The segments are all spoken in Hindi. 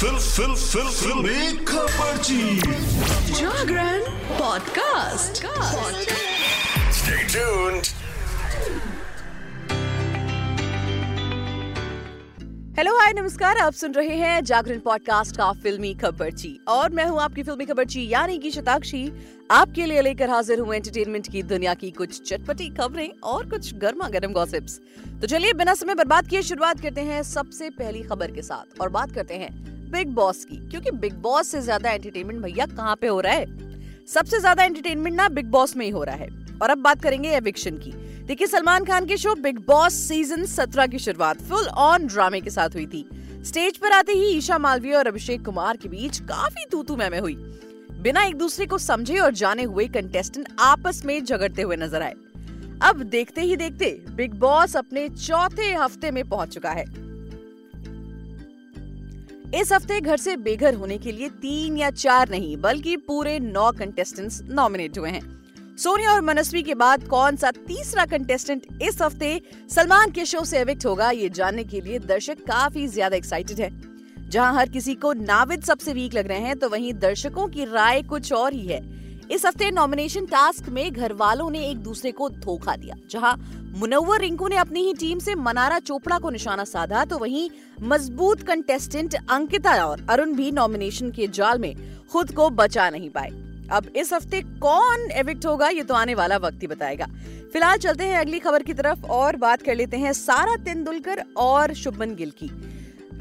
फिल फिल fill Filmy Khabarchi Jagran podcast. Stay tuned. Hello hi नमस्कार आप सुन रहे हैं जागरण पॉडकास्ट का फिल्मी खबरची और मैं हूँ आपकी फिल्मी खबरची यानी कि शताक्षी। आपके लिए लेकर हाजिर हूँ एंटरटेनमेंट की दुनिया की कुछ चटपटी खबरें और कुछ गर्मा गर्म गॉसिप्स तो चलिए बिना समय बर्बाद किए शुरुआत करते हैं सबसे पहली खबर के साथ। और बात करते हैं बिग बॉस की, क्योंकि बिग बॉस से ज़्यादा एंटरटेनमेंट भैया कहाँ पे हो रहा है? सबसे ज़्यादा एंटरटेनमेंट ना बिग बॉस में ही हो रहा है। और अब बात करेंगे एविक्शन की। देखिए, सलमान खान के शो बिग बॉस सीज़न 17 की शुरुआत फुल ऑन ड्रामे के साथ हुई थी। स्टेज पर आते ही ईशा मालवीय और अभिषेक कुमार के बीच काफ़ी तूतू मैमे हुई। बिना एक दूसरे को समझे और जाने हुए कंटेस्टेंट आपस में झगड़ते हुए नज़र आए। अब देखते ही देखते बिग बॉस अपने चौथे हफ़्ते में पहुँच चुका है। इस हफ़्ते घर से बेघर होने के लिए तीन या चार नहीं, बल्कि पूरे नौ कंटेस्टेंट्स नॉमिनेट हुए हैं। सोनिया और मनस्वी के बाद कौन सा तीसरा कंटेस्टेंट इस हफ़्ते सलमान के शो से एविक्ट होगा, ये जानने के लिए दर्शक काफ़ी ज़्यादा एक्साइटेड है। जहाँ हर किसी को नाविद सबसे वीक लग रहे हैं तो वहीं दर्शकों की राय कुछ और ही है। इस हफ़्ते नॉमिनेशन टास्क में घर वालों ने एक दूसरे को धोखा दिया, जहाँ मुनव्वर रिंकू ने अपनी ही टीम से मनारा चोपड़ा को निशाना साधा तो वहीं मज़बूत कंटेस्टेंट अंकिता और अरुण भी नॉमिनेशन के जाल में खुद को बचा नहीं पाए। अब इस हफ़्ते कौन एविक्ट होगा, ये तो आने वाला वक्त ही बताएगा। फ़िलहाल चलते हैं अगली खबर की तरफ़ और बात कर लेते हैं सारा तेंदुलकर और शुभमन गिल की।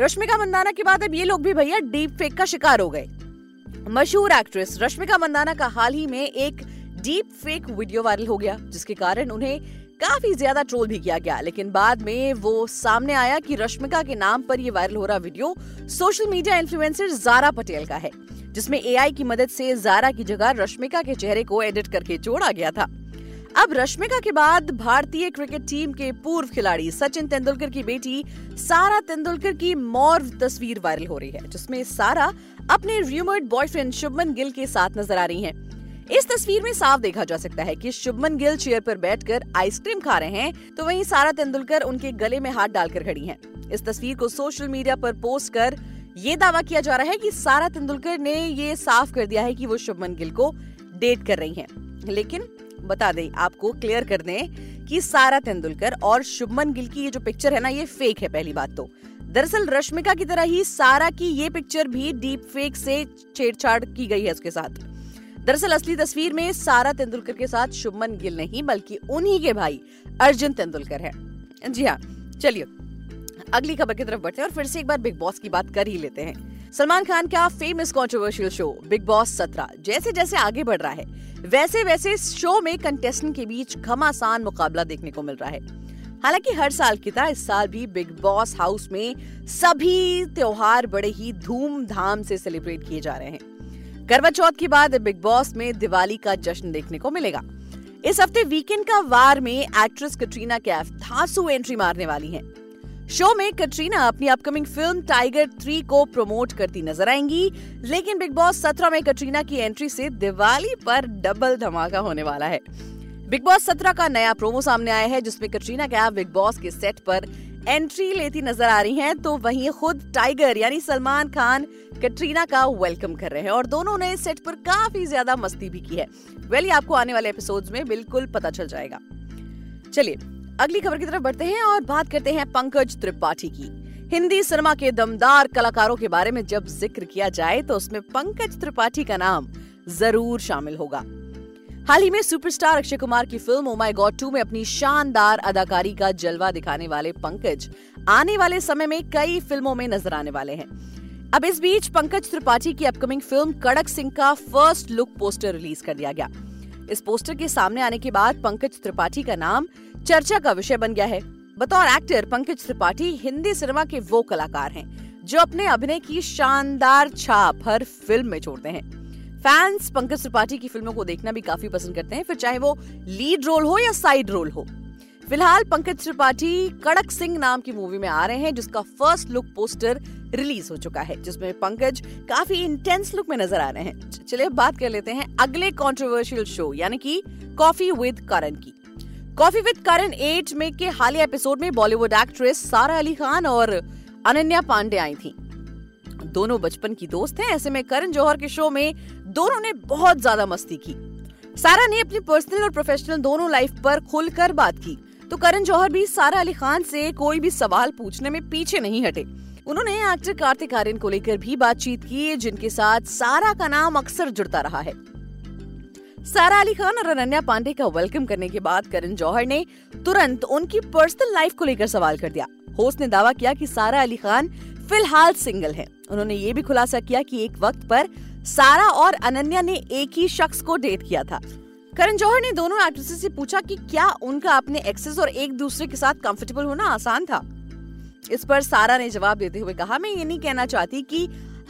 रश्मिका मंदाना के बाद अब ये लोग भी भैया डीप फेक का शिकार हो गए। मशहूर एक्ट्रेस रश्मिका मंदाना का हाल ही में एक डीप फेक वीडियो वायरल हो गया, जिसके कारण उन्हें काफ़ी ज़्यादा ट्रोल भी किया गया। लेकिन बाद में वो सामने आया कि रश्मिका के नाम पर ये वायरल हो रहा video social media influencer Zara Patel का है, जिसमें एआई की मदद से जारा की जगह रश्मिका के चेहरे को एडिट करके जोड़ा गया था। अब रश्मिका के बाद भारतीय क्रिकेट टीम के पूर्व खिलाड़ी सचिन तेंदुलकर की बेटी सारा तेंदुलकर की मौर्व तस्वीर वायरल हो रही है, जिसमें सारा अपने रूमर्ड बॉयफ्रेंड शुभमन गिल के साथ नज़र आ रही हैं। इस तस्वीर में साफ़ देखा जा सकता है कि शुभमन गिल चेयर पर बैठकर आइसक्रीम खा रहे हैं तो वहीं सारा तेंदुलकर उनके गले में हाथ डालकर खड़ी हैं। इस तस्वीर को सोशल मीडिया पर पोस्ट कर ये दावा किया जा रहा है कि सारा तेंदुलकर ने ये साफ़ कर दिया है कि वो शुभमन गिल को डेट कर रही हैं। लेकिन बता दें, आपको क्लियर कर दें कि सारा तेंदुलकर और शुभमन गिल की ये जो पिक्चर है ना, ये फेक है पहली बात तो। दरअसल रश्मिका की तरह ही सारा की ये पिक्चर भी डीप फेक से छेड़छाड़ की गई है उसके साथ। दरअसल असली तस्वीर में सारा तेंदुलकर के साथ शुभमन गिल नहीं, बल्कि उन्हीं के भाई अर्जुन तेंदुलकर है। जी हाँ चलिए, अगली खबर की तरफ़ बढ़ते हैं और फिर से एक बार बिग बॉस की बात कर ही लेते हैं। सलमान खान का famous controversial show Bigg Boss सत्रह, जैसे जैसे आगे बढ़ रहा है, वैसे वैसे शो में कंटेस्टेंट के बीच घमासान मुकाबला देखने को मिल रहा है। हालाँकि हर साल की तरह इस साल भी बिग बॉस हाउस में सभी त्योहार बड़े ही धूमधाम से सेलिब्रेट किए जा रहे हैं। करवा चौथ के बाद बिग बॉस में दिवाली का जश्न देखने को मिलेगा। इस हफ़्ते वीकेंड का वार में एक्ट्रेस कटरीना कैफ धांसू एंट्री मारने वाली हैं। शो में कटरीना अपनी अपकमिंग फ़िल्म टाइगर थ्री को प्रमोट करती नज़र आएँगी, लेकिन बिग बॉस सत्रह में कटरीना की एंट्री से दिवाली पर डबल धमाका होने वाला है। बिग बॉस सत्रह का नया प्रोमो सामने आया है, जिसमें कटरीना कैफ बिग बॉस के सेट पर एंट्री लेती नज़र आ रही हैं तो वहीं खुद टाइगर यानी सलमान खान कटरीना का वेलकम कर रहे हैं, और दोनों ने सेट पर काफ़ी ज़्यादा मस्ती भी की है। वेल आपको आने वाले एपिसोड्स में बिल्कुल पता चल जाएगा। चलिए अगली खबर की तरफ़ बढ़ते हैं और बात करते हैं पंकज त्रिपाठी की। हिंदी सिनेमा के दमदार कलाकारों के बारे में जब ज़िक्र किया जाए तो उसमें पंकज त्रिपाठी का नाम ज़रूर शामिल होगा। हाल ही में सुपरस्टार अक्षय कुमार की फ़िल्म ओ माई गॉड टू में अपनी शानदार अदाकारी का जलवा दिखाने वाले पंकज आने वाले समय में कई फ़िल्मों में नज़र आने वाले हैं। अब इस बीच पंकज त्रिपाठी की अपकमिंग फ़िल्म कड़क सिंह का फ़र्स्ट लुक पोस्टर रिलीज़ कर दिया गया। इस पोस्टर के सामने आने के बाद पंकज त्रिपाठी का नाम चर्चा का विषय बन गया है। बतौर एक्टर पंकज त्रिपाठी हिंदी सिनेमा के वो कलाकार हैं, जो अपने अभिनय की शानदार छाप हर फ़िल्म में छोड़ते हैं। फैंस पंकज त्रिपाठी की फ़िल्मों को देखना भी काफ़ी पसंद करते हैं, फिर चाहे वो लीड रोल हो या साइड रोल हो। फ़िलहाल पंकज त्रिपाठी कड़क सिंह नाम की मूवी में आ रहे हैं, जिसका फ़र्स्ट लुक पोस्टर रिलीज़ हो चुका है, जिसमें पंकज काफ़ी इंटेंस लुक में नज़र आ रहे हैं। चलिए बात कर लेते हैं अगले कंट्रोवर्शियल शो यानी कि कॉफ़ी विद करण की। कॉफ़ी विद करण एट में के हालिया एपिसोड में बॉलीवुड एक्ट्रेस सारा अली खान और अनन्या पांडे आई थी। दोनों बचपन की दोस्त हैं, ऐसे में करण जौहर के शो में दोनों ने बहुत ज़्यादा मस्ती की। सारा ने अपनी पर्सनल और प्रोफेशनल दोनों लाइफ पर खुलकर बात की। तो करण जौहर भी सारा अली खान से कोई भी सवाल पूछने में पीछे नहीं हटे। उन्होंने एक्टर कार्तिक आर्यन को लेकर भी बातचीत की, जिनके साथ सारा का नाम अक्सर जुड़ता रहा है। सारा अली खान और अनन्या पांडे का वेलकम करने के बाद करण जौहर ने तुरंत उनकी पर्सनल लाइफ को लेकर सवाल कर दिया। होस्ट ने दावा किया कि सारा अली खान फ़िलहाल सिंगल है। उन्होंने ये भी खुलासा किया कि एक वक्त पर सारा और अनन्या ने एक ही शख्स को डेट किया था। करण जौहर ने दोनों एक्ट्रेसेस से पूछा कि क्या उनका अपने एक्सेस और एक दूसरे के साथ कंफर्टेबल होना आसान था? इस पर सारा ने जवाब देते हुए कहा, मैं ये नहीं कहना चाहती कि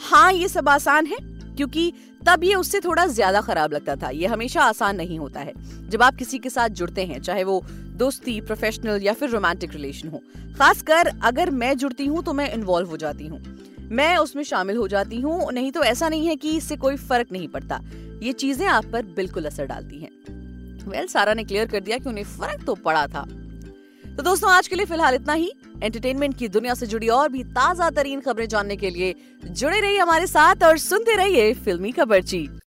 हाँ ये सब आसान है। क्योंकि तब ये उससे थोड़ा ज़्यादा खराब लगता था। ये हमेशा आसान नहीं होता है। जब आप किसी के साथ जुड़ते हैं चाहे वो दोस्ती प्रोफेशनल या फिर रोमांटिक रिलेशन हो। खासकर अगर मैं जुड़ती हूँ तो मैं इन्वॉल्व हो जाती हूँ। मैं उसमें शामिल हो जाती हूँ। नहीं तो ऐसा नहीं है कि इससे कोई फ़र्क नहीं पड़ता। ये चीज़ें आप पर बिल्कुल असर डालती हैं। वेल well, सारा ने क्लियर कर दिया कि उन्हें फ़र्क तो पड़ा था। तो दोस्तों, आज के लिए फ़िलहाल इतना ही। एंटरटेनमेंट की दुनिया से जुड़ी और भी ताज़ा तरीन खबरें जानने के लिए जुड़े रहिए हमारे साथ और सुनते रहिए फिल्मी खबरची